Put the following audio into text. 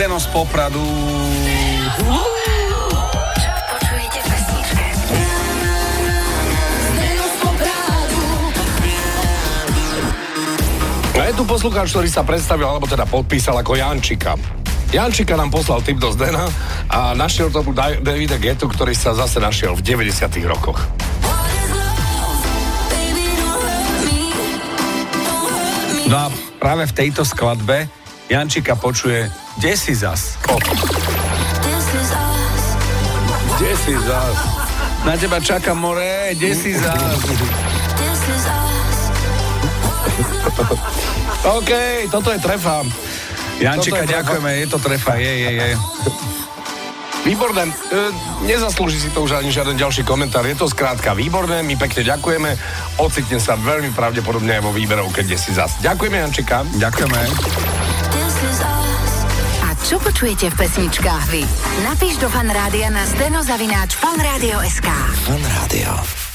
Zdeno z Popradu. A je tu poslucháč, ktorý sa predstavil, alebo teda podpísal ako Jančika. Jančika nám poslal tip do Zdena a našiel to Davida Getu, ktorý sa zase našiel v 90 rokoch. No a práve v tejto skladbe Jančika počuje Kde si zas? Kde si zas? Na teba čaká more, kde si zas? OK, toto je trefa. Jančika, Toto je ďakujeme, je to trefa, je, je, je. Výborné. E, nezaslúži si to už ani žiaden ďalší komentár. Je to skrátka výborné, my pekne ďakujeme. Ocitne sa veľmi pravdepodobne aj vo výberovke, kde si zas. Ďakujeme, Jančika. Ďakujeme. A čo počujete v pesničkách vy? Napíš do fanrádia na steno zavináč fanradio.sk Fan Rádio.